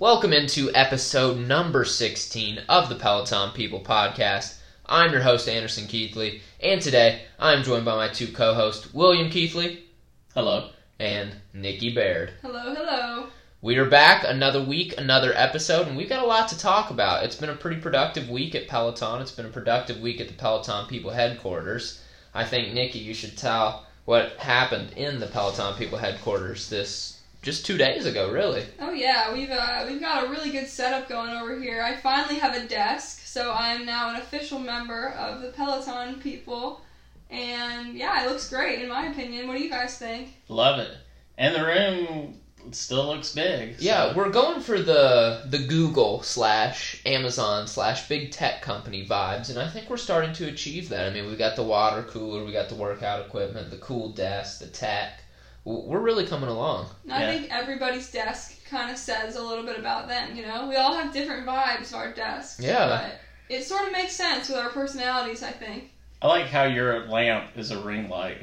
Welcome into episode number 16 of the Peloton People podcast. I'm your host, Anderson Keithley, and today I'm joined by my two co hosts, William Keithley Hello. and Nikki Baird. Hello, hello. We are back another week, another episode, and we've got a lot to talk about. It's been a pretty productive week at Peloton. It's been a productive week at the Peloton People headquarters. I think, Nikki, you should tell what happened in the Peloton People headquarters this just two days ago, really. Oh yeah, we've uh, we've got a really good setup going over here. I finally have a desk, so I am now an official member of the Peloton people, and yeah, it looks great in my opinion. What do you guys think? Love it. And the room still looks big. so- Yeah, we're going for the the Google slash Amazon slash big tech company vibes, and I think we're starting to achieve that. I mean, we got the water cooler, we got the workout equipment, the cool desk, the tech. W- We're really coming along. I Yeah. think everybody's desk kind of says a little bit about them. You know, we all have different vibes of our desks. Yeah. But it sort of makes sense with our personalities. I think. I like how your lamp is a ring light.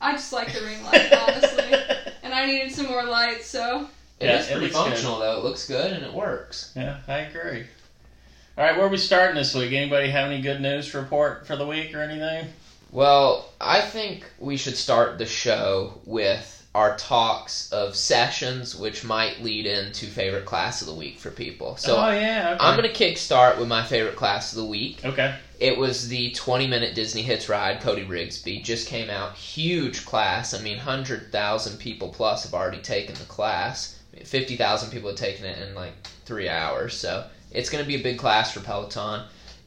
I just like the ring light, honestly, and I needed some more lights, so It Yeah, is it pretty looks good. functional though. It looks good and it works. Yeah, I agree. All right, where are we starting this week? Anybody have any good news to report for the week or anything? Well, I think we should start the show with our talks of sessions, which might lead into favorite class of the week for people. So oh yeah, okay. I'm gonna kick start with my favorite class of the week. Okay. It was the 20 minute Disney Hits ride. Cody Rigsby just came out. Huge class. I mean, 100,000 people plus have already taken the class. 50,000 people have taken it in like three hours. So it's going to be a big class for Peloton.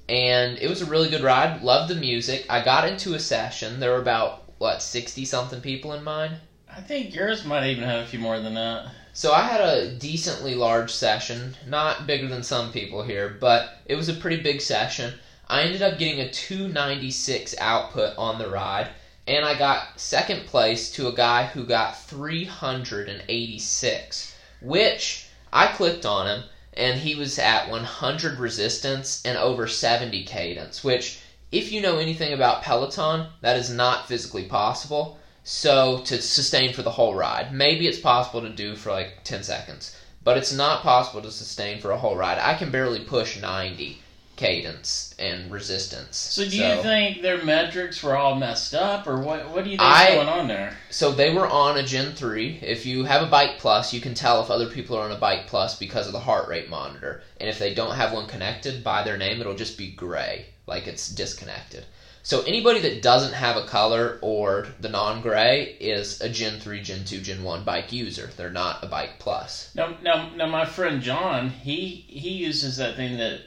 And it was a really good ride. Loved the music. I got into a session. There were about, what, 60 something people in mine? I think yours might even have a few more than that. So I had a decently large session, not bigger than some people here, but it was a pretty big session. I ended up getting a 296 output on the ride, and I got second place to a guy who got 386, which I clicked on him, and he was at 100 resistance and over 70 cadence, which, if you know anything about Peloton, that is not physically possible. So to sustain for the whole ride, maybe it's possible to do for like 10 seconds, but it's not possible to sustain for a whole ride. I can barely push 90 cadence and resistance. So do you think their metrics were all messed up, or what? What do you think's I- going on there? So they were on a Gen 3. If you have a Bike Plus, you can tell if other people are on a Bike Plus because of the heart rate monitor. And if they don't have one connected by their name, it'll just be gray, like it's disconnected. So anybody that doesn't have a color or the non-gray is a Gen 3, Gen 2, Gen 1 bike user. They're not a Bike Plus. Now, now, now, my friend John, he he uses that thing that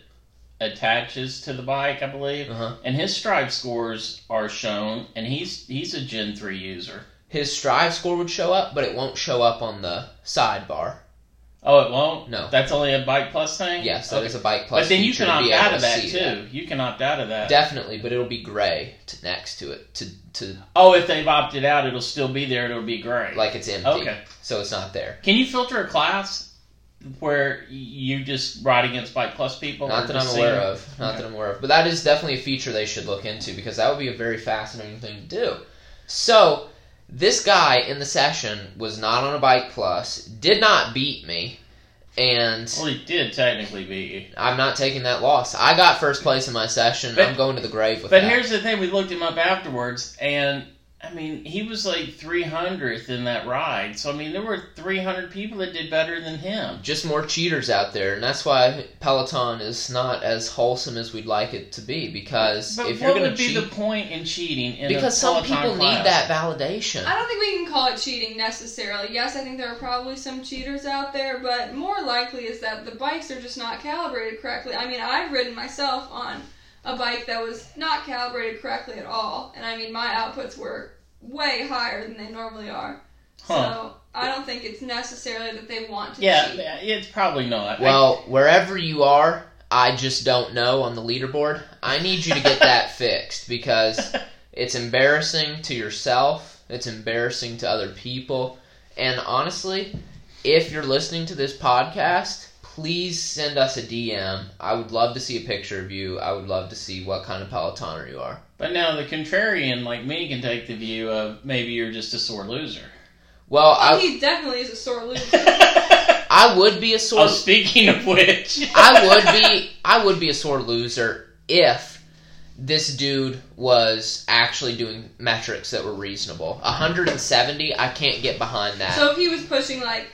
attaches to the bike, I believe, Uh-huh. and his Strive scores are shown, and he's he's a Gen three user. His Strive score would show up, but it won't show up on the sidebar. Oh, it won't. No. that's only a Bike Plus thing. Yes, that Okay. is a Bike Plus. But then you can opt out of that too. You can opt out of that. Definitely, but it'll be gray to, next to it to to oh, if they've opted out, it'll still be there. It'll be gray. like it's empty. okay. So it's not there. Can you filter a class where you just ride against Bike Plus people? Not that I'm aware of. Not Okay. that I'm aware of. But that is definitely a feature they should look into because that would be a very fascinating thing to do. So this guy in the session was not on a bike plus, did not beat me, and Well, he did technically beat you. I'm not taking that loss. I got first place in my session. But- I'm going to the grave with But that. here's the thing: we looked him up afterwards, and I mean, he was like 300th in that ride. So I mean, there were 300 people that did better than him. just more cheaters out there, and that's why Peloton is not as wholesome as we'd like it to be. Because But if you're going to cheat. what would be the point in cheating? In because a some Peloton people class? need that validation. I don't think we can call it cheating necessarily. Yes, I think there are probably some cheaters out there, but more likely is that the bikes are just not calibrated correctly. I mean, I've ridden myself on a bike that was not calibrated correctly at all, and I mean, my outputs were way higher than they normally are. Huh. So I don't think it's necessarily that they want to Yeah, cheat. it's probably not. I- Well, wherever you are, I just don't know on the leaderboard. I need you to get that fixed because it's embarrassing to yourself, it's embarrassing to other people, and honestly, if you're listening to this podcast, please send us a DM. I would love to see a picture of you. I would love to see what kind of Pelotoner you are. But now the contrarian, like me, can take the view of maybe you're just a sore loser. Well, I, he definitely is a sore loser. I would be a sore. Oh, speaking of which, I would be. I would be a sore loser if this dude was actually doing metrics that were reasonable. 170, I can't get behind that. So if he was pushing like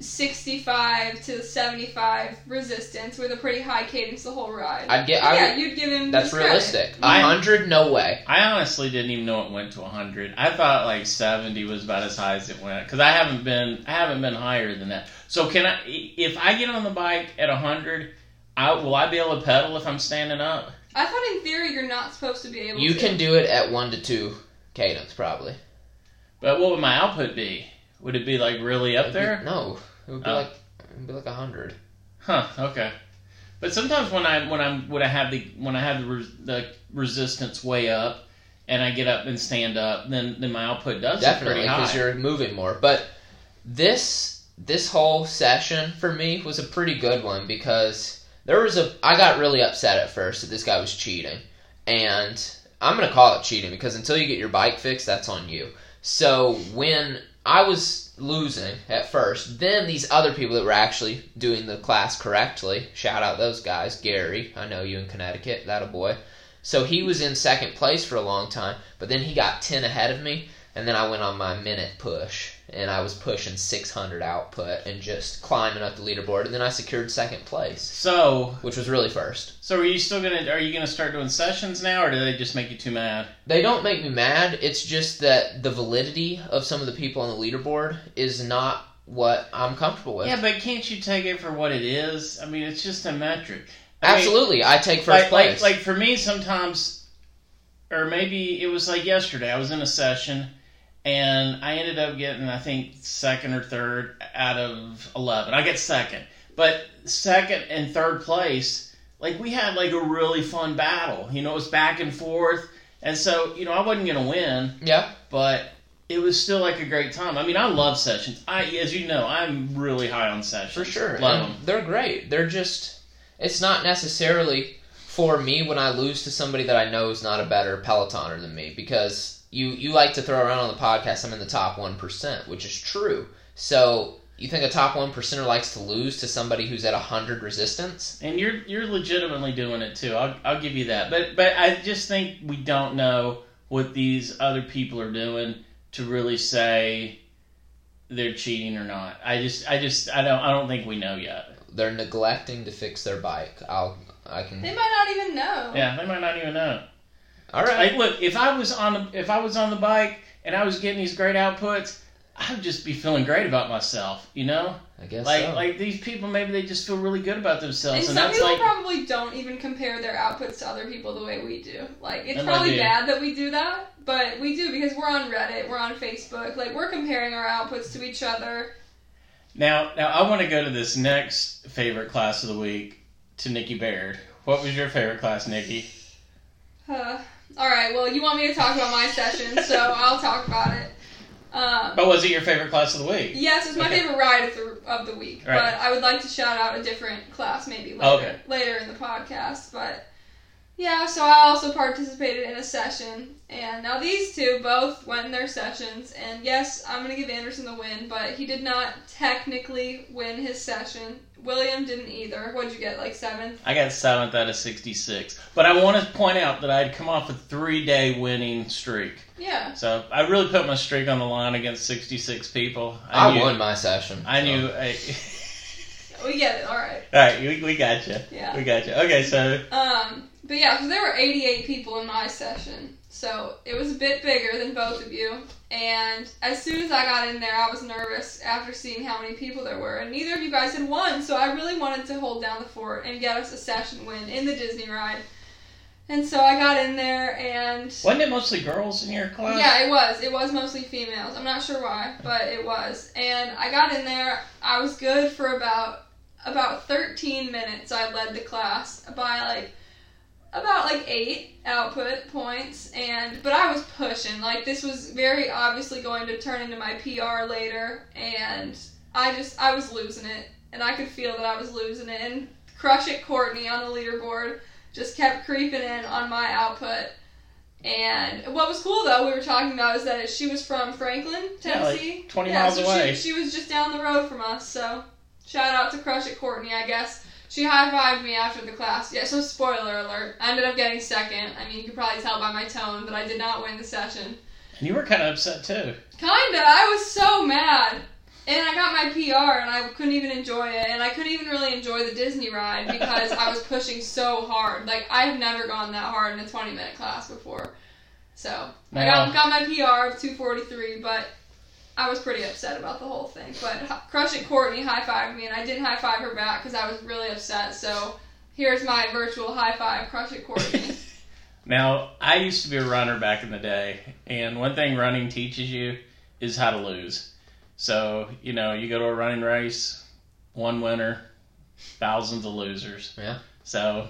65 to 75 resistance with a pretty high cadence the whole ride, I'd get. I yeah, would, you'd give him. that's his credit. realistic. I- 100, no way. I honestly didn't even know it went to 100. I thought like 70 was about as high as it went because I haven't been I haven't been higher than that. So can I if I get on the bike at 100, I, will I be able to pedal if I'm standing up? I thought in theory you're not supposed to be able to You to. can do it at one to two cadence, probably. But what would my output be? Would it be like really up It'd be- there? no, it would be Oh. like it would be like 100. Huh. Okay. But sometimes when I when I'm when I have the when I have the, res, the resistance way up and I get up and stand up, then then my output does Definitely, because you're moving more. But this this whole session for me was a pretty good one because there was a I got really upset at first that this guy was cheating, and I'm gonna call it cheating because until you get your bike fixed, that's on you. So when I was losing at first, then these other people that were actually doing the class correctly, shout out those guys, Gary, I know you in Connecticut, that a boy. So he was in second place for a long time, but then he got 10 ahead of me, and then I went on my minute push, and I was pushing 600 output and just climbing up the leaderboard, and then I secured second place, so which was really first. so are you still gonna are you gonna start doing sessions now, or do they just make you too mad? They don't make me mad, it's just that the validity of some of the people on the leaderboard is not what I'm comfortable with. Yeah, but can't you take it for what it is? I mean, it's just a metric. I mean, Absolutely, I take first like, place. like like for me sometimes or maybe it was like yesterday i was in a session and i ended up getting i think second or third out of 11 i get second. But second and third place like we had like a really fun battle. You know it was back and forth. And so you know i wasn't gonna win. Yeah, but it was still like a great time. I mean i love sessions. I as you know i'm really high on sessions. For sure. love and them. They're great. They're just. It's not necessarily for me when I lose to somebody that I know is not a better Pelotoner than me. Because you you like to throw around on the podcast I'm in the top one percent, which is true. So you think a top one percenter likes to lose to somebody who's at hundred resistance? And you're you're legitimately doing it too. I'll I'll give you that. But but I just think we don't know what these other people are doing to really say they're cheating or not. I just I just I don't I don't think we know yet. They're neglecting to fix their bike. I'll I can. They might not even know. Yeah, they might not even know. All right. Like look, if I was on the if I was on the bike and I was getting these great outputs, I'd just be feeling great about myself, you know? I guess Like so. like these people maybe they just feel really good about themselves and, some that's people like probably don't even compare their outputs to other people the way we do. Like it's probably bad that we do that, but we do because we're on Reddit, we're on Facebook, like we're comparing our outputs to each other. Now, now I want to go to this next favorite class of the week to Nikki Baird. What was your favorite class, Nikki? Uh, all right, well, you want me to talk about my session, so I'll talk about it. Um, But was it your favorite class of the week? Yes, it's my Okay. favorite ride of the, of the week. Right. But I would like to shout out a different class maybe later, Okay. later in the podcast. But yeah, so I also participated in a session. And now these two both went in their sessions. And yes, I'm going to give Anderson the win, but he did not technically win his session. William didn't either. What'd you get, like seventh? I got seventh out of sixty-six. But I want to point out that I had come off a three-day winning streak, Yeah. so I really put my streak on the line against sixty-six people. I knew, won my session. I so. knew. I, We get it, alright. all right, we, we got you. Yeah. We got you. Okay, so Um, but yeah, because there were 88 people in my session, so it was a bit bigger than both of you. And as soon as I got in there, I was nervous after seeing how many people there were, and neither of you guys had won. So I really wanted to hold down the fort and get us a session win in the Disney ride. And so I got in there, and wasn't it mostly girls in your class? yeah, it was. It was mostly females. I'm not sure why, but it was. And I got in there. I was good for about about 13 minutes. I led the class by like about like eight output points, and but I was pushing. Like this was very obviously going to turn into my PR later, and I just I was losing it, and I could feel that I was losing it. And Crush It Courtney on the leaderboard just kept creeping in on my output. And what was cool though, we were talking about is that she was from Franklin, Yeah, like Tennessee. 20 Yeah, miles so away. She, she was just down the road from us, so Shout out to Crush It Courtney, I guess. She high fived me after the class. Yeah, so spoiler alert. I ended up getting second. I mean, you could probably tell by my tone, but I did not win the session. And you were kind of upset too. Kinda. I was so mad. And I got my PR and I couldn't even enjoy it. And I couldn't even really enjoy the Disney ride because I was pushing so hard. Like, I have never gone that hard in a 20 minute class before. So, I got, got my PR of 243, but I was pretty upset about the whole thing. But H- Crush It Courtney high fived me and I didn't high five her back because I was really upset. So, here's my virtual high five, Crush It Courtney. Now, I used to be a runner back in the day, and one thing running teaches you is how to lose. So, you know, you go to a running race, one winner, thousands of losers. Yeah. So,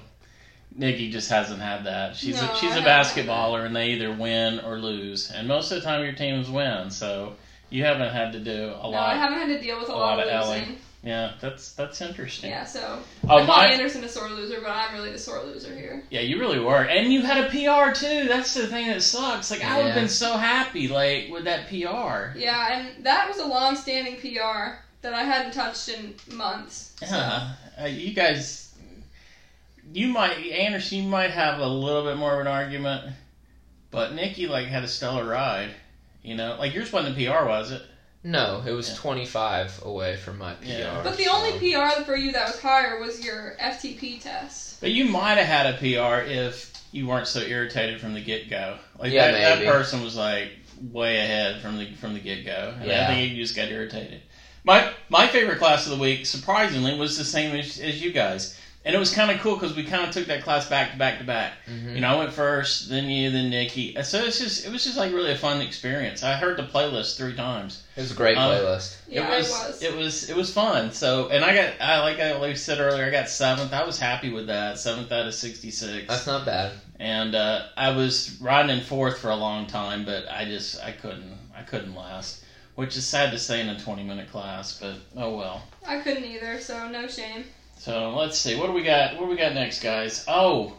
Nikki just hasn't had that. She's No, a, she's I a basketballer, and they either win or lose. And most of the time, your teams win. So, you haven't had to do a no, lot. No, I haven't had to deal with a, a lot, lot of of losing. Ellie. Yeah, that's that's interesting. Yeah, so Oh, I call my, Anderson a sore loser, but I'm really the sore loser here. Yeah, you really were, and you had a PR too. That's the thing that sucks. Like I would have been so happy, like with that PR. Yeah, and that was a long-standing PR that I hadn't touched in months. Yeah, uh, you guys, you might Anderson, you might have a little bit more of an argument, but Nikki like had a stellar ride. You know, like yours wasn't a PR, was it? No, it was Yeah. 25 away from my PR. Yeah. But the so- only PR for you that was higher was your FTP test. But you might have had a PR if you weren't so irritated from the get go. Like Yeah, that, that person was like way ahead from the from the get go. And I think you just got irritated. My my favorite class of the week, surprisingly, was the same as, as you guys, and it was kind of cool because we kind of took that class back to back to back. Mhm. You know, I went first, then you, then Nikki. And So it's just it was just like really a fun experience. I heard the playlist three times. It was a great Um, playlist. Yeah, it was, it was it was fun. So and I got I like I like said earlier, I got seventh. I was happy with that. Seventh out of sixty six. That's not bad. And uh, I was riding in fourth for a long time, but I just I couldn't I couldn't last. Which is sad to say in a twenty minute class, but oh well. I couldn't either, so no shame. So let's see, what do we got? What do we got next, guys? Oh,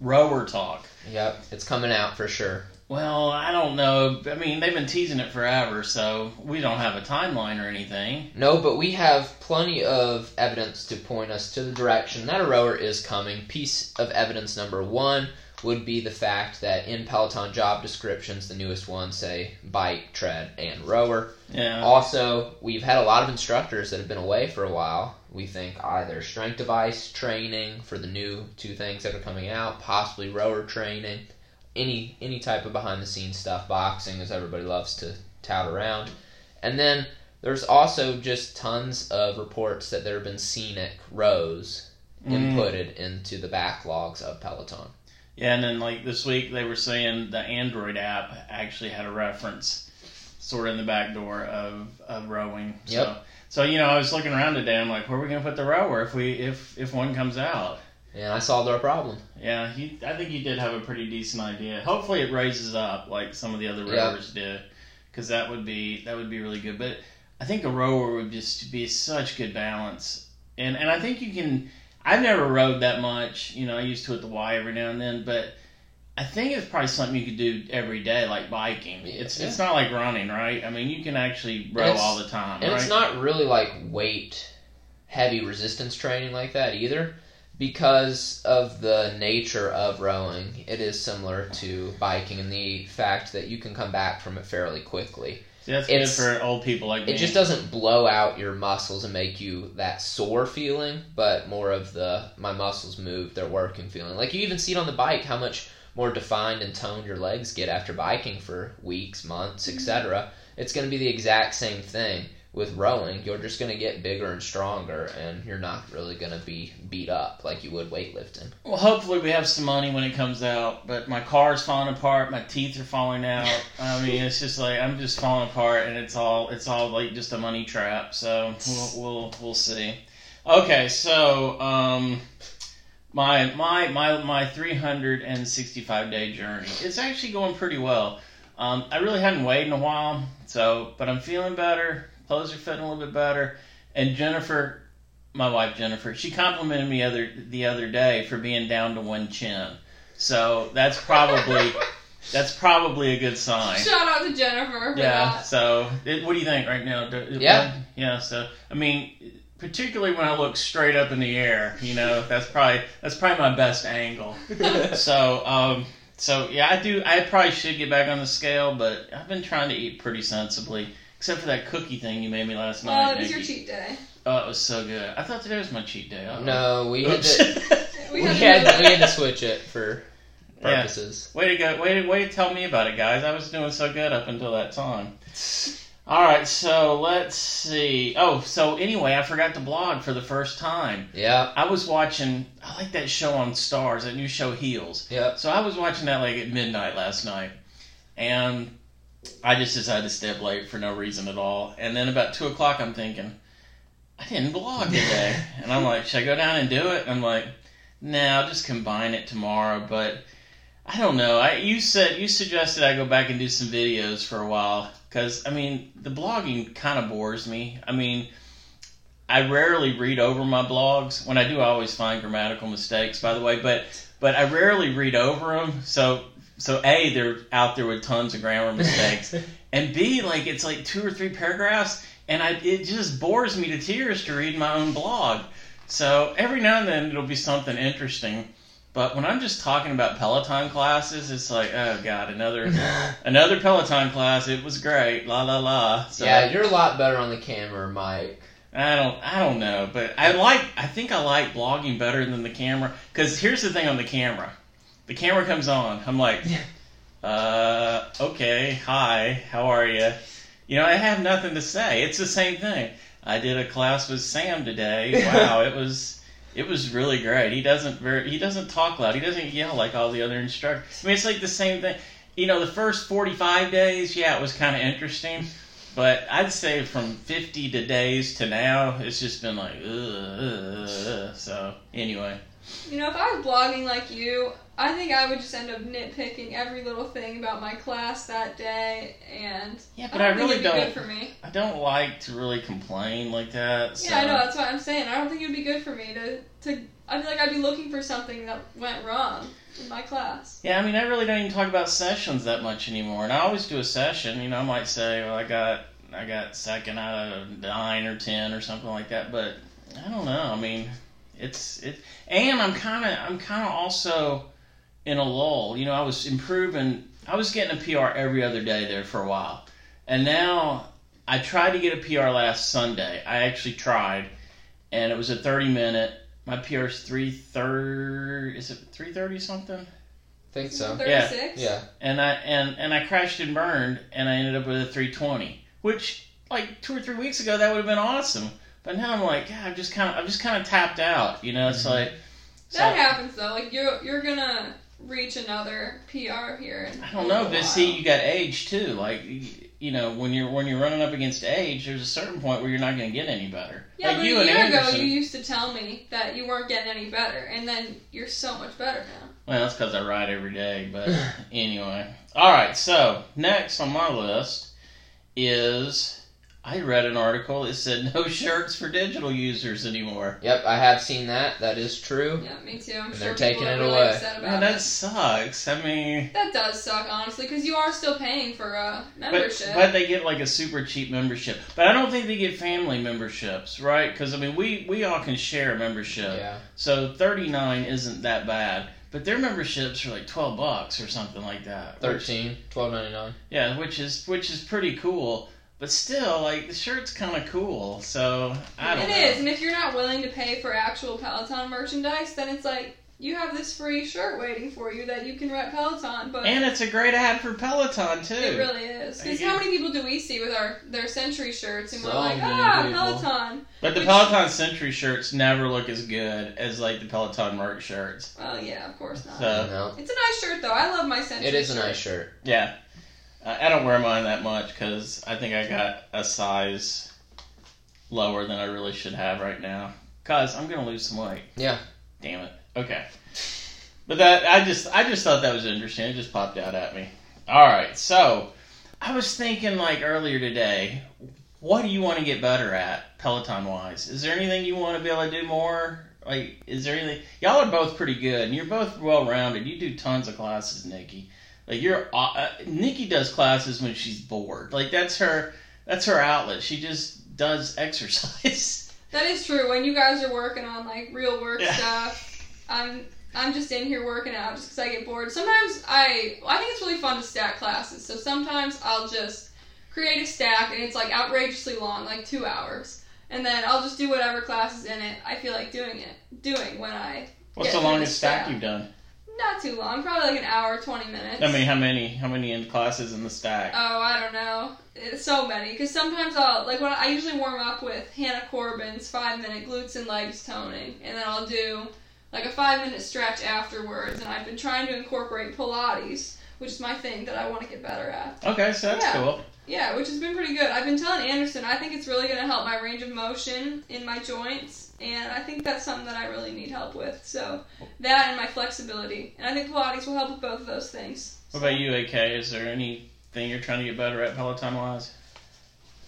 rower talk. Yep, it's coming out for sure. Well, I don't know. I mean, they've been teasing it forever, so we don't have a timeline or anything. No, but we have plenty of evidence to point us to the direction that a rower is coming. Piece of evidence number one would be the fact that in Peloton job descriptions, the newest ones say bike, tread, and rower. Yeah. Also, we've had a lot of instructors that have been away for a while. We think either strength device training for the new two things that are coming out, possibly rower training, any any type of behind the scenes stuff, boxing as everybody loves to tout around. And then there's also just tons of reports that there have been scenic rows Mm. inputted into the backlogs of Peloton. Yeah, and then like this week they were saying the Android app actually had a reference sort of in the back door of, of rowing. So Yep. So you know, I was looking around today, I'm like, where are we gonna put the rower if we if if one comes out? And I solved our problem. Yeah, he I think he did have a pretty decent idea. Hopefully it raises up like some of the other Yeah. rowers did. Because that would be that would be really good. But I think a rower would just be such good balance. And and I think you can I've never rode that much. You know, I used to at the Y every now and then, but I think it's probably something you could do every day, like biking. It's it's not like running, right? I mean, you can actually row all the time, And right? it's not really like weight heavy resistance training like that either because of the nature of rowing. It is similar to biking and the fact that you can come back from it fairly quickly. See, that's it's- good for old people like me. It just doesn't blow out your muscles and make you that sore feeling, but more of the my muscles move, they're working feeling. Like you even see it on the bike how much more defined and toned your legs get after biking for weeks, months, etc. It's going to be the exact same thing with rowing. You're just going to get bigger and stronger and you're not really going to be beat up like you would weightlifting. Well, hopefully we have some money when it comes out. But my car is falling apart. My teeth are falling out. I mean, it's just like I'm just falling apart, and it's all it's all like just a money trap. So we'll we'll, we'll see. Okay, so um, my my my my 365 day journey. It's actually going pretty well. Um, I really hadn't weighed in a while, so but I'm feeling better. Clothes are fitting a little bit better. And Jennifer my wife Jennifer, she complimented me other the other day for being down to one chin. So that's probably that's probably a good sign. Shout out to Jennifer for Yeah. that. So it, what do you think right now? Do- Yeah. Yeah. So I mean, particularly when I look straight up in the air. You know, that's probably that's probably my best angle. so, um, so yeah, I do. I probably should get back on the scale, but I've been trying to eat pretty sensibly, except for that cookie thing you made me last Well, night. it was your cheat day. Oh, it was so good. I thought today was my cheat day. Uh-oh. No, we had to, We we had to we had to switch it for Yeah. purposes. way to go! Way to way to tell me about it, guys. I was doing so good up until that time. All right, so let's see. Oh, so anyway, I forgot to blog for the first time. Yeah. I was watching. I like that show on Starz, that new show Heels. yep. So I was watching that like at midnight last night, and I just decided to stay up late for no reason at all. And then about two o'clock, I'm thinking, I didn't blog today, and I'm like, should I go down and do it? I'm like, nah, I'll just combine it tomorrow. But I don't know. I you said you suggested I go back and do some videos for a while because I mean the blogging kind of bores me. I mean. I rarely read over my blogs. When I do, I always find grammatical mistakes, by the way. But but I rarely read over them. So so a they're out there with tons of grammar mistakes, and b like it's like two or three paragraphs, and I it just bores me to tears to read my own blog. So every now and then it'll be something interesting. But when I'm just talking about Peloton classes, it's like, oh god, another another Peloton class. It was great, la la la. So yeah, you're a lot better on the camera, Mike. I don't I don't know, but I like I think I like blogging better than the camera cuz here's the thing on the camera. The camera comes on. I'm like uh okay, hi, how are you? You know, I have nothing to say. It's the same thing. I did a class with Sam today. Wow, it was it was really great. He doesn't very he doesn't talk loud. He doesn't yell like all the other instructors. I mean, it's like the same thing. You know, the first 45 days, yeah, it was kind of interesting. But I'd say from 50 to days to now, it's just been like, ugh, ugh, ugh. so anyway. You know, if I was blogging like you, I think I would just end up nitpicking every little thing about my class that day, and Yeah, I but don't I, really don't. for me. I don't like to really complain like that. So. Yeah, I know. That's what I'm saying. I don't think it'd be good for me to to. I feel like I'd be looking for something that went wrong in my class. Yeah, I mean, I really don't even talk about sessions that much anymore. And I always do a session. You know, I might say, well, I got I got second out of nine or ten or something like that. But I don't know. I mean, it's it. And I'm kind of I'm kind of also in a lull. You know, I was improving. I was getting a PR every other day there for a while, and now I tried to get a PR last Sunday. I actually tried, and it was a 30 minute. My PR is three thirty. Is it three thirty something? think so. Yeah. 36? Yeah. and I and and I crashed and burned, and I ended up with a 320, which like two or three weeks ago that would have been awesome. But now I'm like, God, I'm just kind of I'm just kind of tapped out. You know, it's Mhm. like so, That happens though. Like you're you're gonna reach another PR here. In I don't know, little but see, you got age too. Like you know, when you're when you're running up against age, there's a certain point where you're not going to get any better. Yeah, like but you a and year ago you used to tell me that you weren't getting any better, and then you're so much better now. Well, that's because I ride every day. But anyway, all right. So next on my list is I read an article that said no shirts for digital users anymore. Yep, I have seen that. That is true. Yeah, me too. I'm And sure they're taking are it really away. upset about Man, that it. sucks. I mean, That does suck, honestly, because you are still paying for uh, a but, membership. but they get like a super cheap membership. But I don't think they get family memberships, right? Because I mean, we we all can share a membership. Yeah. So thirty nine isn't that bad. But their memberships are like twelve bucks or something like that. which- 13, 12.99. Yeah, which is which is pretty cool. But still, like the shirt's kind of cool. So I don't It know. is, and if you're not willing to pay for actual Peloton merchandise, then it's like you have this free shirt waiting for you that you can rep Peloton. But And it's a great ad for Peloton too. it really is. Because how many people do we see with our their Century shirts, and we're like, many ah, people. Peloton. but the Which- Peloton Century shirts never look as good as like the Peloton merch shirts. Well, yeah, of course not. So no. It's a nice shirt though. I love my Century. It is a nice shirt. yeah, I don't wear mine that much because I think I got a size lower than I really should have right now. Cause I'm gonna lose some weight. Yeah. Damn it. Okay. But that I just I just thought that was interesting. It just popped out at me. All right. So I was thinking like earlier today, what do you want to get better at Peloton wise? Is there anything you want to be able to do more? Like, is there anything? Y'all are both pretty good, and you're both well rounded. You do tons of classes, Nikki. Like you're uh, uh, Nikki does classes when she's bored. Like that's her that's her outlet. She just does exercise. That is true. When you guys are working on like real work Yeah. stuff, I'm I'm just in here working out just because I get bored. Sometimes I I think it's really fun to stack classes. So sometimes I'll just create a stack and it's like outrageously long, like two hours, and then I'll just do whatever class is in it I feel like doing it doing when I What's the longest stack stack. you've done? Not too long, probably like an hour, twenty minutes. I mean, how many? How many in classes in the stack? Oh, I don't know. It's so many. Because sometimes I'll, like, when I usually warm up with Hannah Corbin's five minute glutes and legs toning, and then I'll do, like, a five minute stretch afterwards. And I've been trying to incorporate Pilates, which is my thing that I want to get better at. okay, so that's Yeah. cool. Yeah, which has been pretty good. I've been telling Anderson, I think it's really going to help my range of motion in my joints, and I think that's something that I really need help with. So, that and my flexibility. And I think Pilates will help with both of those things. What about you, AK? Is there anything you're trying to get better at Peloton wise?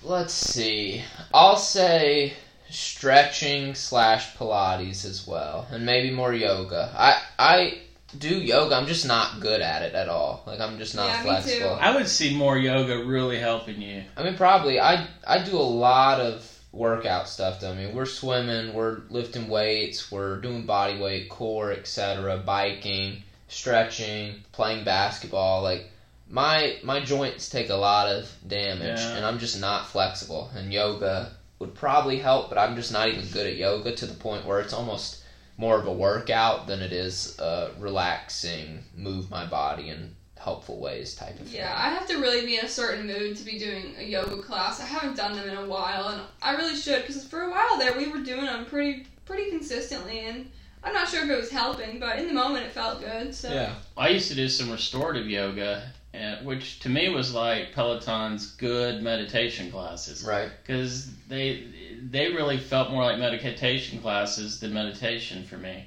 Let's see. I'll say stretching slash Pilates as well, and maybe more yoga. I I do yoga. I'm just not good at it at all. Like I'm just not Yeah, me flexible. too. I would see more yoga really helping you. I mean, probably. I I do a lot of workout stuff. Though. I mean, we're swimming, we're lifting weights, we're doing body weight, core, etc. Biking, stretching, playing basketball. Like my my joints take a lot of damage, Yeah. and I'm just not flexible. And yoga would probably help, but I'm just not even good at yoga to the point where it's almost more of a workout than it is a relaxing, move my body in helpful ways type of thing. Yeah, I have to really be in a certain mood to be doing a yoga class. I haven't done them in a while, and I really should because for a while there we were doing them pretty pretty consistently, and I'm not sure if it was helping, but in the moment it felt good. So Yeah. I used to do some restorative yoga, and, which to me was like Peloton's good meditation classes Right. because they they really felt more like meditation classes than meditation for me.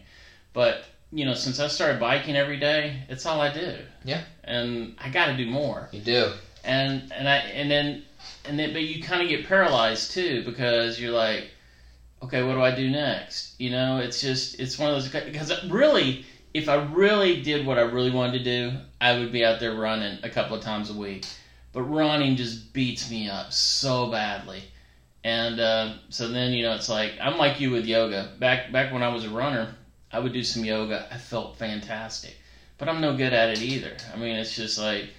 But you know, since I started biking every day, it's all I do. Yeah. and I got to do more. You do. and and I and then and then but you kind of get paralyzed too because you're like, okay, what do I do next? You know, it's just it's one of those because really, if I really did what I really wanted to do, I would be out there running a couple of times a week. But running just beats me up so badly. And uh, so then you know it's like I'm like you with yoga. Back back when I was a runner, I would do some yoga. I felt fantastic, but I'm no good at it either. I mean, it's just like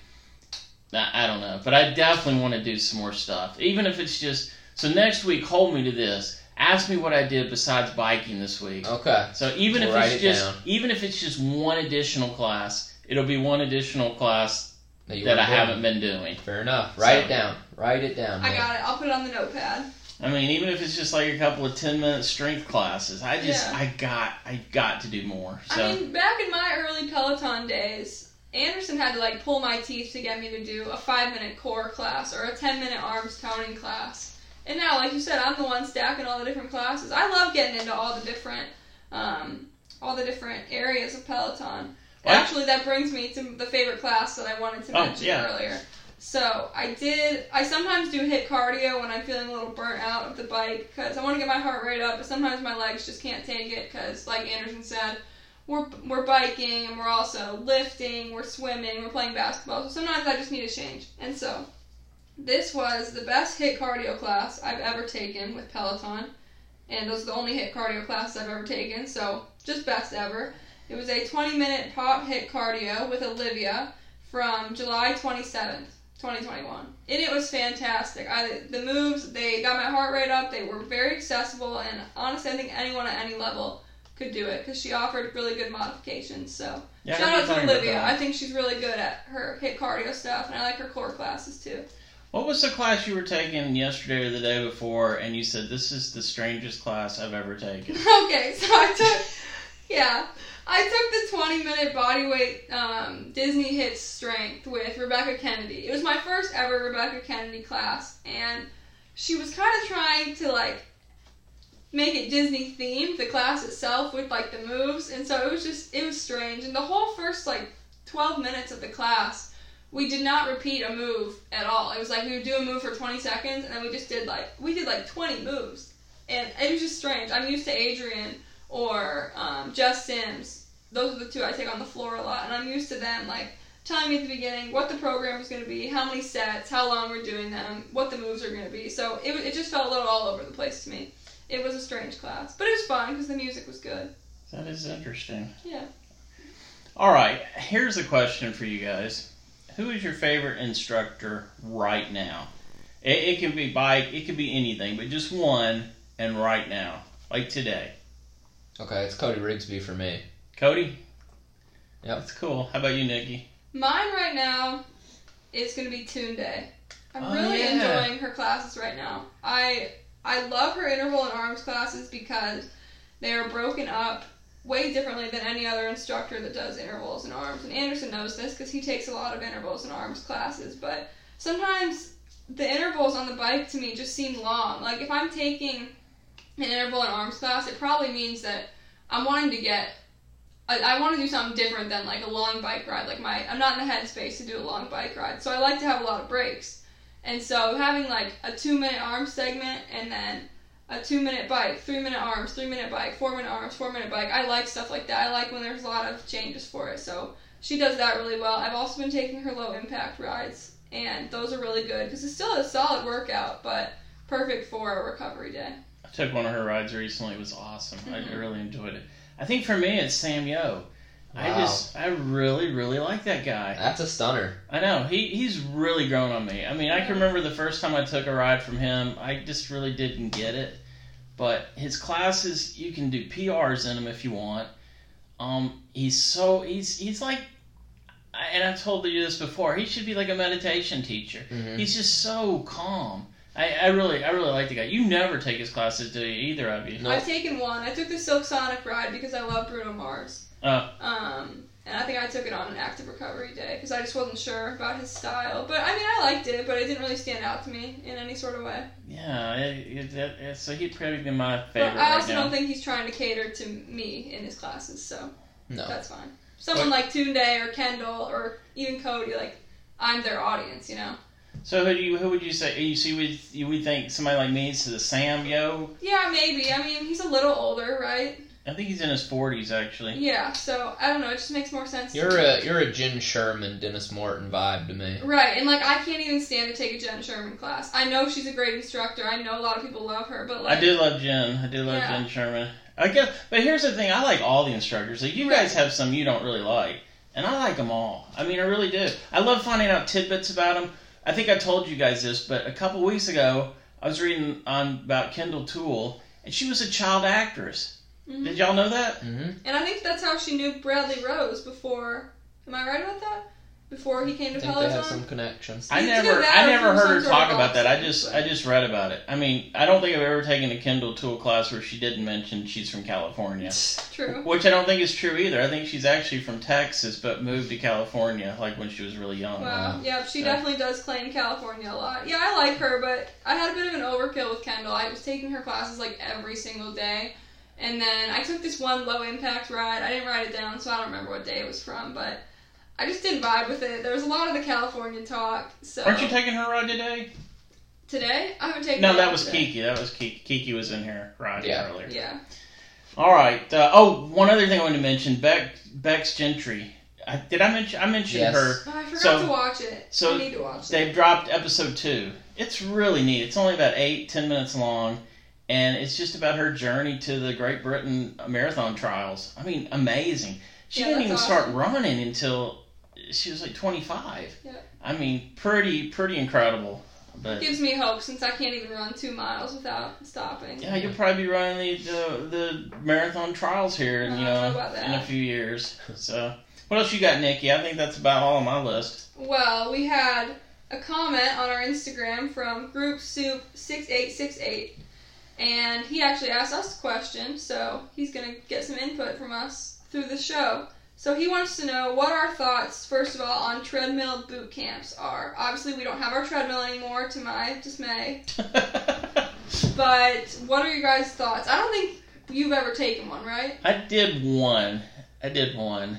I I don't know, but I definitely want to do some more stuff, even if it's just. So next week, hold me to this. Ask me what I did besides biking this week. Okay. So even We'll if it's it just down. even if it's just one additional class, it'll be one additional class That, that I doing. haven't been doing. Fair enough. Write So- it down. Write it down. I got it. I'll put it on the notepad. I mean, even if it's just like a couple of ten minute strength classes, I just Yeah. I got I got to do more. So I mean, back in my early Peloton days, Anderson had to like pull my teeth to get me to do a five minute core class or a ten minute arms toning class. And now, like you said, I'm the one stacking all the different classes. I love getting into all the different, um, all the different areas of Peloton. Actually, that brings me to the favorite class that I wanted to Oh, mention yeah. earlier. So I did. I sometimes do HIIT cardio when I'm feeling a little burnt out of the bike because I want to get my heart rate up, but sometimes my legs just can't take it because, like Anderson said, we're we're biking and we're also lifting, we're swimming, we're playing basketball. So sometimes I just need a change. And so this was the best HIIT cardio class I've ever taken with Peloton, and those are the only HIIT cardio classes I've ever taken. So just best ever. It was a 20 minute pop HIIT cardio with Olivia from July 27th. 2021. And it was fantastic. I the moves, they got my heart rate up. They were very accessible and honestly I think anyone at any level could do it because she offered really good modifications. So yeah, shout out to Olivia. I think she's really good at her HIIT cardio stuff and I like her core classes too. What was the class you were taking yesterday or the day before, and you said this is the strangest class I've ever taken? okay, so I took yeah. I took the 20 minute bodyweight um, Disney Hits Strength with Rebecca Kennedy. It was my first ever Rebecca Kennedy class, and she was kind of trying to like make it Disney themed, the class itself with like the moves, and so it was just it was strange. And the whole first like 12 minutes of the class, we did not repeat a move at all. It was like we would do a move for 20 seconds, and then we just did like we did like 20 moves, and it was just strange. I'm used to Adrian or um, Jess Sims. Those are the two I take on the floor a lot, and I'm used to them like telling me at the beginning what the program was going to be, how many sets, how long we're doing them, what the moves are going to be. So it, it just felt a little all over the place to me. it was a strange class, but it was fun because the music was good. That is interesting. Yeah. All right, here's a question for you guys. Who is your favorite instructor right now? It, it can be bike, it could be anything, but just one and right now, like today. Okay, it's Cody Rigsby for me. Cody? Yep. That's cool. How about you, Nikki? Mine right now is going to be Tunde. I'm Oh, really yeah. enjoying her classes right now. I I love her interval and arms classes because they are broken up way differently than any other instructor that does intervals and arms. And Anderson knows this because he takes a lot of intervals and arms classes. But sometimes the intervals on the bike to me just seem long. Like if I'm taking an interval and arms class, it probably means that I'm wanting to get I, I want to do something different than like a long bike ride. Like my, I'm not in the headspace to do a long bike ride, so I like to have a lot of breaks. And so having like a two minute arm segment and then a two minute bike, three minute arms, three minute bike, four minute arms, four minute bike. I like stuff like that. I like when there's a lot of changes for it. So she does that really well. I've also been taking her low impact rides, and those are really good because it's still a solid workout, but perfect for a recovery day. I took one of her rides recently. It was awesome. I, I really enjoyed it. I think for me, it's Sam Yo. Wow. I just, I really, really like that guy. That's a stunner. I know he he's really grown on me. I mean, I can remember the first time I took a ride from him. I just really didn't get it. But his classes, you can do PRs in them if you want. Um, he's so he's he's like, and I've told you this before. He should be like a meditation teacher. hmm He's just so calm. I, I really I really like the guy. You never take his classes, do you? Either of you? No. I've taken one. I took the Silk Sonic ride because I love Bruno Mars. Oh. Um, and I think I took it on an active recovery day because I just wasn't sure about his style. But I mean, I liked it, but it didn't really stand out to me in any sort of way. Yeah, it, it, it, it- so he'd probably be my favorite. But favorite I right also now. don't think he's trying to cater to me in his classes, so No. that's fine. Someone like Tunde or Kendall or even Cody, like I'm their audience, you know. So who do you who would you say you see would you would think somebody like me is the Sam Yo? Yeah, maybe. I mean, he's a little older, right? I think he's in his forties actually. Yeah. So I don't know. It just makes more sense. You're me. a you're a Jen Sherman, Denis Morton vibe to me. Right, and like I can't even stand to take a Jen Sherman class. I know she's a great instructor. I know a lot of people love her, but like I do love Jen. I do love Yeah. Jen Sherman. I guess, but here's the thing: I like all the instructors. Like you guys have some you don't really like, and I like them all. I mean, I really do. I love finding out tidbits about them. I think I told you guys this, but a couple weeks ago, I was reading on about Kendall Toole, and she was a child actress. Mhm. Did y'all know that? hmm And I think that's how she knew Bradley Rose before. Am I right about that? Before he came to think they have some connections. I never, I never heard her talk about that. I just, I just read about it. I mean, I don't think I've ever taken a Kendall Toole class where she didn't mention she's from California, True. which I don't think is true either. I think she's actually from Texas, but moved to California like when she was really young. Wow. Yeah, she Yeah. definitely does claim California a lot. Yeah, I like her, but I had a bit of an overkill with Kendall. I was taking her classes like every single day. And then I took this one low impact ride. I didn't write it down, so I don't remember what day it was from, but I just didn't vibe with it. There was a lot of the California talk. So Aren't you taking her ride today? today? I haven't taken No, that was today. Kiki. That was Kiki. Kiki was in here riding Yeah. earlier. Yeah. All right. Uh, oh, one other thing I wanted to mention: Beck, Bex Gentry. I, did I mention? I mentioned Yes. her. Oh, I forgot So- to watch it. so I need to watch it. They've dropped episode two. It's really neat. It's only about eight, ten minutes long, and it's just about her journey to the Great Britain Marathon trials. I mean, amazing. She Yeah, didn't that's even start running until she was like 25. Yeah. I mean, pretty, pretty incredible. But Gives me hope since I can't even run two miles without stopping. yeah, you'll probably be running the the, the marathon trials here, in, you know know, in a few years. So, what else you got, Nikki? I think that's about all on my list. Well, we had a comment on our Instagram from Group Soup six eight six eight, and he actually asked us a question. So he's gonna get some input from us through the show. So he wants to know what our thoughts, first of all, on treadmill boot camps are. Obviously, we don't have our treadmill anymore, to my dismay. But what are your guys' thoughts? I don't think you've ever taken one, right? I did one. I did one.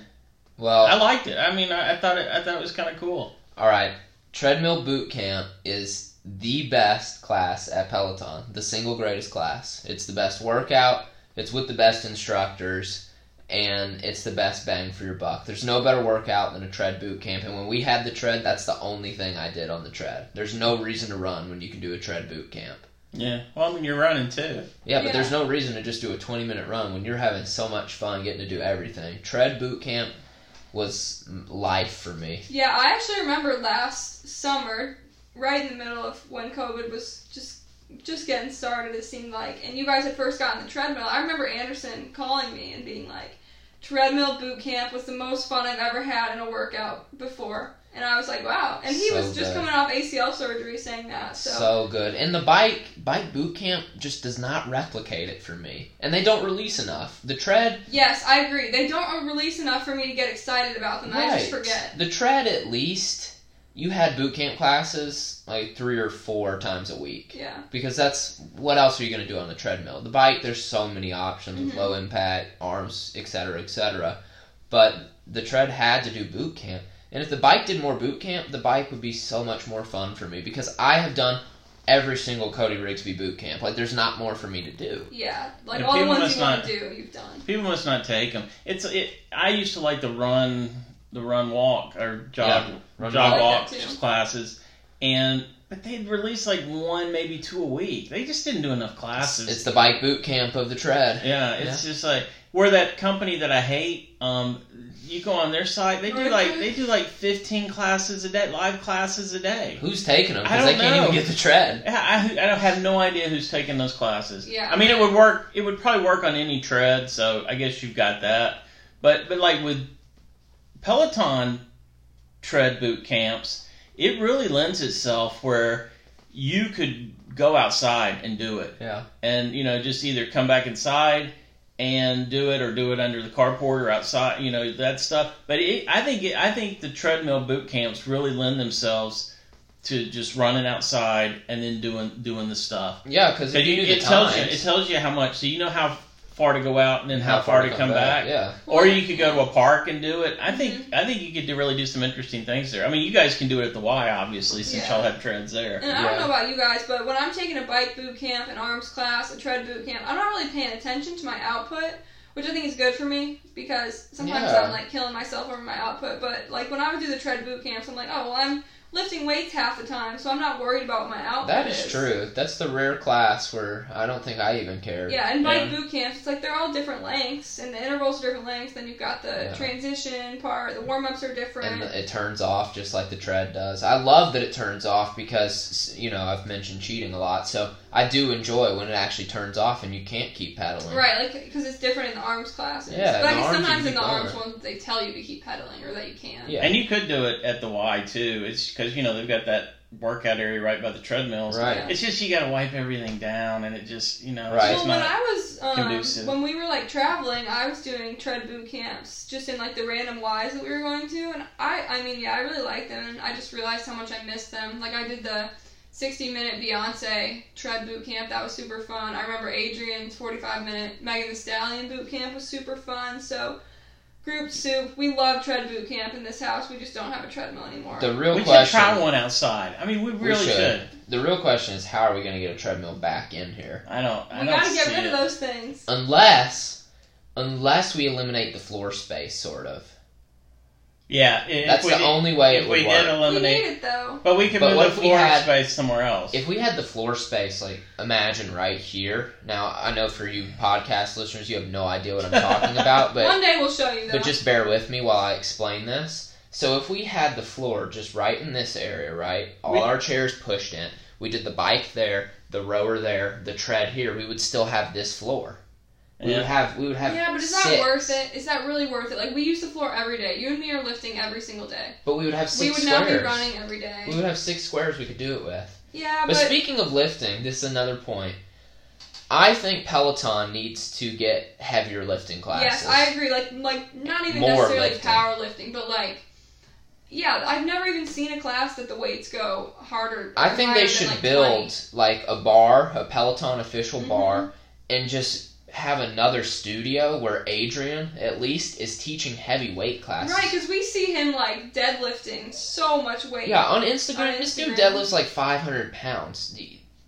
Well, I liked it. I mean, I, I thought it. I thought it was kind of cool. all right. Treadmill boot camp is the best class at Peloton. The single greatest class. It's the best workout. It's with the best instructors, and it's the best bang for your buck. There's no better workout than a tread boot camp. And when we had the tread, that's the only thing I did on the tread. There's no reason to run when you can do a tread boot camp. Yeah. Well, I mean, you're running too. Yeah, but Yeah. there's no reason to just do a 20 minute run when you're having so much fun getting to do everything. Tread boot camp was life for me. Yeah, I actually remember last summer, right in the middle of when COVID was just just getting started. It seemed like, and you guys had first gotten the treadmill. I remember Anderson calling me and being like, "Treadmill boot camp was the most fun I've ever had in a workout before." And I was like, "Wow!" And he So was just good. coming off ACL surgery, saying that. So, So good. And the bike bike boot camp just does not replicate it for me. And they don't release enough. The tread yes, I agree. They don't release enough for me to get excited about them. I just forget. The tread at least you had boot camp classes like three or four times a week. Yeah. Because that's what else are you going to do on the treadmill? The bike, there's so many options with Mhm. low impact, arms, etc., etc. But the tread had to do boot camp. And if the bike did more boot camp, the bike would be so much more fun for me because I have done every single Cody Rigsby boot camp. Like there's not more for me to do. Yeah, like Yeah, all the people ones you want to do, you've done. People must not take them. It's it. I used to like the run, the run walk or jog, Run jog walk. I walk like that too. classes, and but they'd release like one, maybe two a week. They just didn't do enough classes. it's the bike boot camp of the tread. yeah, it's just like where that company that I hate. Um, you go on their site, they do like they do like fifteen classes a day, live classes a day. Who's taking them? Because they don't can't even get the tread. Yeah, I, I don't have no idea who's taking those classes. Yeah. I mean, it would work. It would probably work on any tread. So I guess you've got that. But but like with Peloton tread boot camps, it really lends itself where you could go outside and do it, Yeah. and you know just either come back inside and do it or do it under the carport or outside. You know that stuff. But it, I think it, I think the treadmill boot camps really lend themselves to just running outside and then doing doing the stuff. Yeah, because But if you you, knew it tells you it tells you how much, so you know how far to go out and then how, far, to come, back. Yeah. Or you could go to a park and do it. I think Mm-hmm. I think you could do, really do some interesting things there. I mean, you guys can do it at the Y, obviously, since Yeah. y'all have treads there. And I don't know about you guys, but when I'm taking a bike boot camp, an arms class, a tread boot camp, I'm not really paying attention to my output, which I think is good for me because sometimes Yeah. I'm like killing myself over my output. But like when I would do the tread boot camps, I'm like, oh well, I'm lifting weights half the time, so I'm not worried about my output. That is true. That's the rare class where I don't think I even care. Yeah, and bike Yeah. boot camps, it's like they're all different lengths, and the intervals are different lengths. Then you've got the Yeah. transition part, the warm ups are different. And it turns off just like the tread does. I love that it turns off because you know I've mentioned cheating a lot, so I do enjoy when it actually turns off and you can't keep pedaling. Right, like because it's different in the arms classes. Yeah, but I in the guess arms you sometimes in the arms going. ones they tell you to keep pedaling or that you can. Yeah. And you could do it at the Y too. It's because you know they've got that workout area right by the treadmills. Right. Yeah. It's just you got to wipe everything down, and it just you know. Right. Well, when I was um, conducive. when we were like traveling, I was doing tread boot camps just in like the random Ys that we were going to, and I I mean yeah I really liked them, and I just realized how much I missed them. Like I did the 60 minute Beyonce tread boot camp that was super fun. I remember Adrian's 45 minute Megan Thee Stallion boot camp was super fun. So. Group soup. We love tread boot camp in this house. We just don't have a treadmill anymore. The real we should question. try one outside. I mean, we We really should. should. The real question is how are we going to get a treadmill back in here? I don't. I we gotta get rid it. of those things. Unless, unless we eliminate the floor space, sort of. Yeah, That's the did, only way if it we would did work. We eliminate, need it though. but we can But move what the if floor had- space somewhere else. If we had the floor space, like imagine right here. Now I know for you podcast listeners, you have no idea what I'm talking about, but One day we'll show you though. But just bear with me while I explain this. So if we had the floor just right in this area, right, all We- our chairs pushed in, we did the bike there, the rower there, the tread here, we would still have this floor. We Yeah. would have we would have yeah, but it's six, not worth it. Is that really worth it? Like we use the floor every day. You and me are lifting every single day. But we would have we would squares. now be running every day. We would have six squares we could do it with. yeah, But, but, speaking of lifting, this is another point. I think Peloton needs to get heavier lifting classes. yes, I agree. Like like not even More necessarily lifting. powerlifting, but like yeah, I've never even seen a class that the weights go harder. I think they than, should like, build 20. like a bar, a Peloton official Mhm. bar, and just have another studio where Adrian, at least, is teaching heavy weight classes. Right, because we see him like deadlifting so much weight. Yeah, on Instagram, On this dude deadlifts like 500 pounds.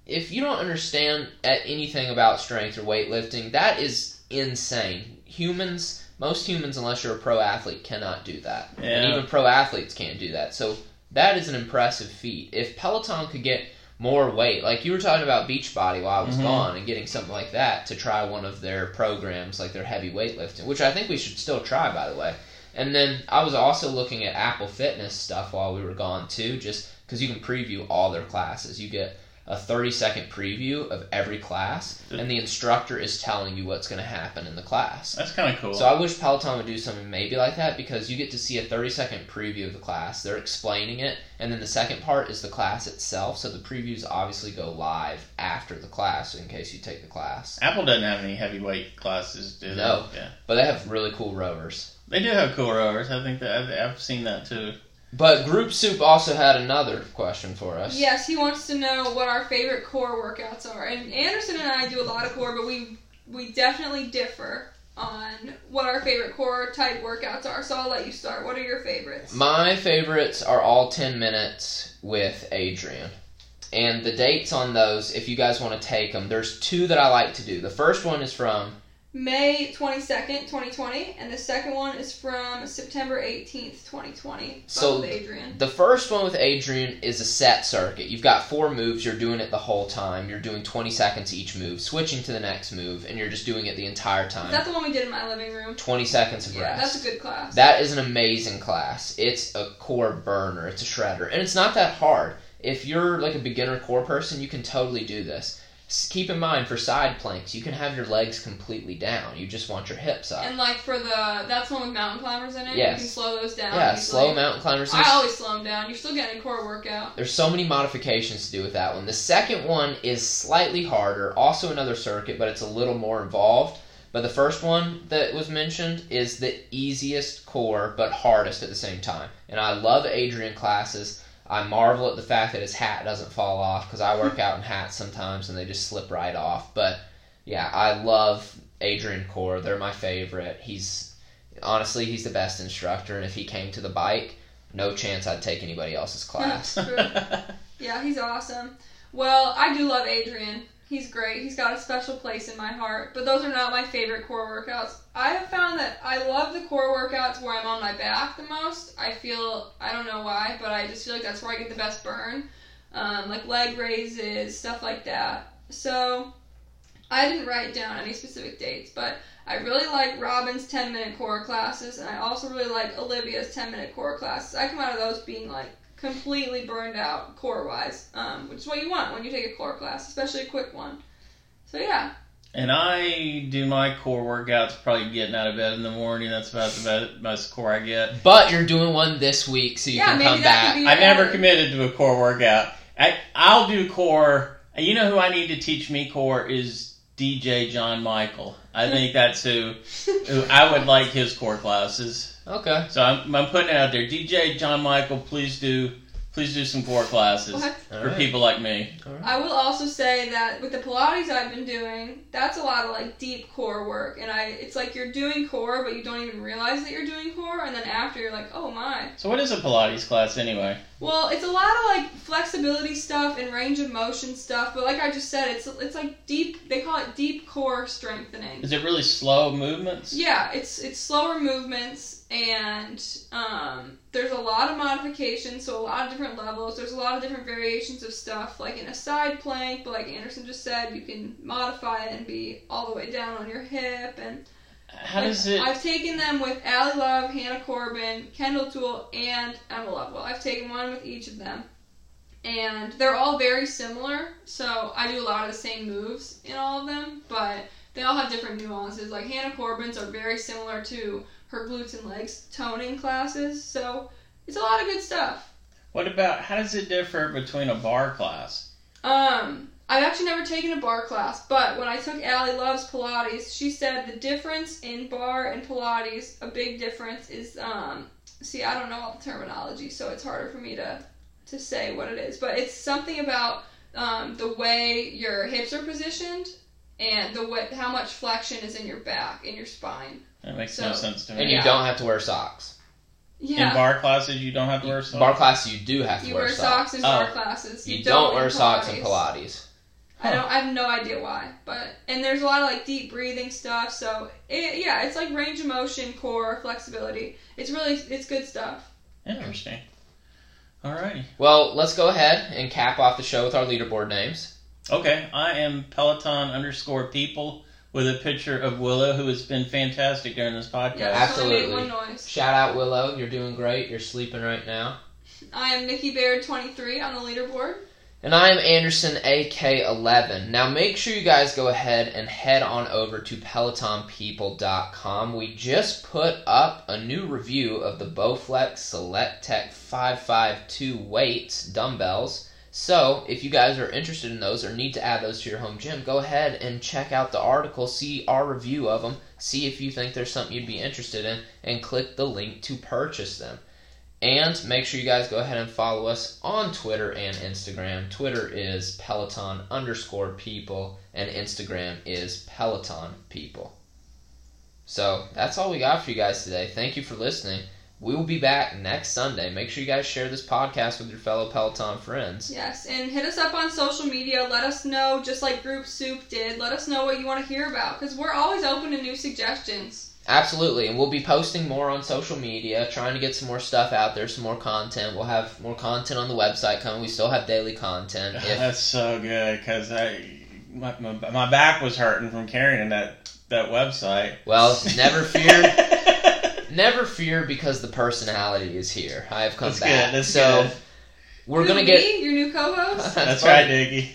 If you don't understand at anything about strength or weightlifting, that is insane. Humans, most humans, unless you're a pro athlete, cannot do that. And even pro athletes can't do that. So that is an impressive feat. If Peloton could get more weight. Like you were talking about Beachbody while I was Mhm. gone and getting something like that to try one of their programs, like their heavy weightlifting, which I think we should still try, by the way. And then I was also looking at Apple Fitness stuff while we were gone too, just because you can preview all their classes. You get a 30 second preview of every class, and the instructor is telling you what's going to happen in the class. That's kind of cool. So I wish Peloton would do something maybe like that because you get to see a 30 second preview of the class. They're explaining it, and then the second part is the class itself. So the previews obviously go live after the class in case you take the class. Apple doesn't have any heavyweight classes, do they? No. Yeah. But they have really cool rowers. They do have cool rowers. I think that I've, I've seen that too. But Group Soup also had another question for us. Yes, he wants to know what our favorite core workouts are. And Anderson and I do a lot of core, but we we definitely differ on what our favorite core type workouts are. So I'll let you start. What are your favorites? My favorites are all 10 minutes with Adrian. And the dates on those, if you guys want to take them, there's two that I like to do. The first one is from May 22nd, 2020, and the second one is from September 18th, 2020. So- Adrian. The first one with Adrian is a set circuit. You've got four moves, you're doing it the whole time. You're doing 20 seconds each move, switching to the next move, and you're just doing it the entire Is time. that the one we did in my living room? 20 seconds of Yeah, rest. that's a good class. That is an amazing class. It's a core burner, it's a shredder, and it's not that hard. If you're like a beginner core person, you can totally do this. Keep in mind for side planks, you can have your legs completely down. You just want your hips up. and like for the that's one with mountain climbers in it. Yes. You can slow those down. Yeah, slow mountain climbers. I always slow them down. You're still getting a core workout. There's so many modifications to do with that one. The second one is slightly harder, also another circuit, but it's a little more involved. But the first one that was mentioned is the easiest core, but hardest at the same time. And I love Adrian classes. I marvel at the fact that his hat doesn't fall off because I work out in hats sometimes and they just slip right off. But yeah, I love Adrian Core. They're my favorite. He's honestly he's the best instructor, and if he came to the bike, no chance I'd take anybody else's class. Yeah, he's awesome. Well, I do love Adrian. He's great. He's got a special place in my heart. But those are not my favorite core workouts. I have found that I love the core workouts where I'm on my back the most. I feel I don't know why, but I just feel like that's where I get the best burn. Um, like leg raises, stuff like that. So I didn't write down any specific dates, but I really like Robin's 10 minute core classes, and I also really like Olivia's 10 minute core classes. I come out of those being like completely burned out core wise, um, which is what you want when you take a core class, especially a quick one. So yeah, and I do my core workouts probably getting out of bed in the morning. That's about the best, best core I get. But you're doing one this week, so you yeah, can maybe come back. could. I your never added- committed to a core workout. I, I'll do core. You know who I need to teach me core is DJ John Michael. I think that's who, who I would like his core classes. Okay. So I'm, I'm putting it out there. DJ John Michael, please do please do some core classes What? For right. people like me. All right. I will also say that with the Pilates I've been doing, that's a lot of like deep core work, and I it's like you're doing core, but you don't even realize that you're doing core, and then after you're like, oh my. So what is a Pilates class anyway? Well, it's a lot of like flexibility stuff and range of motion stuff, but like I just said, it's it's like deep. They call it deep core strengthening. Is it really slow movements? Yeah, it's it's slower movements and um, there's a lot of modifications, so a lot of different levels. There's a lot of different variations of stuff, like in a side plank, but like Anderson just said, you can modify it and be all the way down on your hip. And How like, does it? I've taken them with Ally Love, Hannah Corbin, Kendall Toole, and Emma Lovewell. I've taken one with each of them. And they're all very similar, so I do a lot of the same moves in all of them, but they all have different nuances. Like Hannah Corbin's are very similar to her glutes and legs toning classes, so it's a lot of good stuff. What about how does it differ between a barre class? Um, I've actually never taken a barre class, but when I took Ally Love's Pilates, she said the difference in barre and Pilates, a big difference is um see, I don't know all the terminology, so it's harder for me to to say what it is, but it's something about um, the way your hips are positioned and the way how much flexion is in your back in your spine. That makes So- no sense to me. And me. you Yeah. don't have to wear socks. Yeah. In barre classes, you don't have to wear socks. Barre classes, you do have to you wear, wear socks in Oh. barre classes. You, You, don't, in wear socks in Pilates. I don't. Oh. I have no idea why, but and there's a lot of like deep breathing stuff. So it, yeah, it's like range of motion, core, flexibility. It's really it's good stuff. Interesting. Alrighty. Well, let's go ahead and cap off the show with our leaderboard names. Okay, I am Peloton underscore people with a picture of Willow, who has been fantastic during this podcast. Yeah, I only made Absolutely. noise. Shout out Willow, you're doing great. You're sleeping right now. I am Nikki Baird 23 on the leaderboard. And I am Anderson AK11. Now make sure you guys go ahead and head on over to PelotonPeople.com. We just put up a new review of the Bowflex Select Tech 552 weights dumbbells. So if you guys are interested in those or need to add those to your home gym, go ahead and check out the article, see our review of them, see if you think there's something you'd be interested in, and click the link to purchase them. And make sure you guys go ahead and follow us on Twitter and Instagram. Twitter is Peloton underscore people, and Instagram is Peloton people. So that's all we got for you guys today. Thank you for listening. We will be back next Sunday. Make sure you guys share this podcast with your fellow Peloton friends. Yes, and hit us up on social media. Let us know, just like Group Soup did. Let us know what you want to hear about because we're always open to new suggestions. Absolutely, and we'll be posting more on social media, trying to get some more stuff out there, some more content. We'll have more content on the website coming. We still have daily content. If, That's so good because I my, my, my back was hurting from carrying that that website. well, never fear, never fear, because the personality is here. I have come That's back. good. That's so good. we're Who, gonna me, get. your new co-host. That's funny. right, Diggy.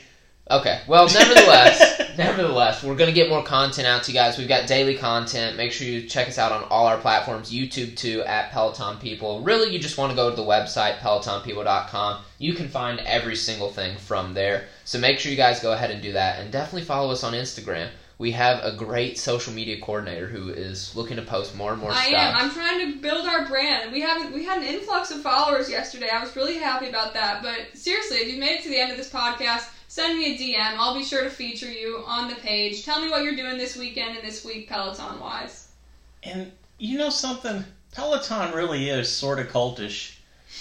Okay. Well, nevertheless, nevertheless, we're gonna get more content out to you guys. We've got daily content. Make sure you check us out on all our platforms. YouTube too at Peloton People. Really, you just want to go to the website pelotonpeople.com. You can find every single thing from there. So make sure you guys go ahead and do that, and definitely follow us on Instagram. We have a great social media coordinator who is looking to post more and more I stuff. am. I'm trying to build our brand. We haven't. We had an influx of followers yesterday. I was really happy about that. But seriously, if you made it to the end of this podcast, send me a DM. I'll be sure to feature you on the page. Tell me what you're doing this weekend and this week, Peloton wise. And you know something? Peloton really is sort of cultish.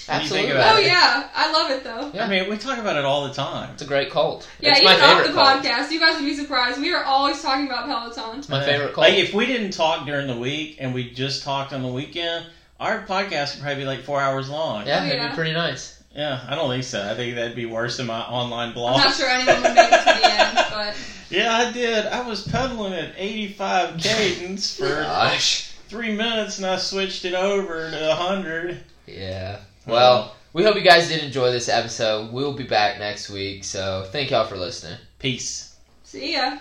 What think Absolutely. about Oh it? yeah, I love it though. Yeah. I mean, we talk about it all the time. It's a great cult. Yeah, it's even my off the cult. podcast, you guys would be surprised. We are always talking about Peloton. It's my Uh, favorite cult. Like if we didn't talk during the week and we just talked on the weekend, our podcast would probably be like four hours long. yeah, Oh, it'd yeah. be pretty nice. Yeah, I don't think so. I think that'd be worse than my online I'm blog. not sure anyone would make it to the end, but Yeah, I did. I was pedaling at 85 cadence for Gosh. three minutes and I switched it over to 100. Yeah. Well, uh-huh. we hope you guys did enjoy this episode. We'll be back next week. So thank y'all for listening. Peace. see ya.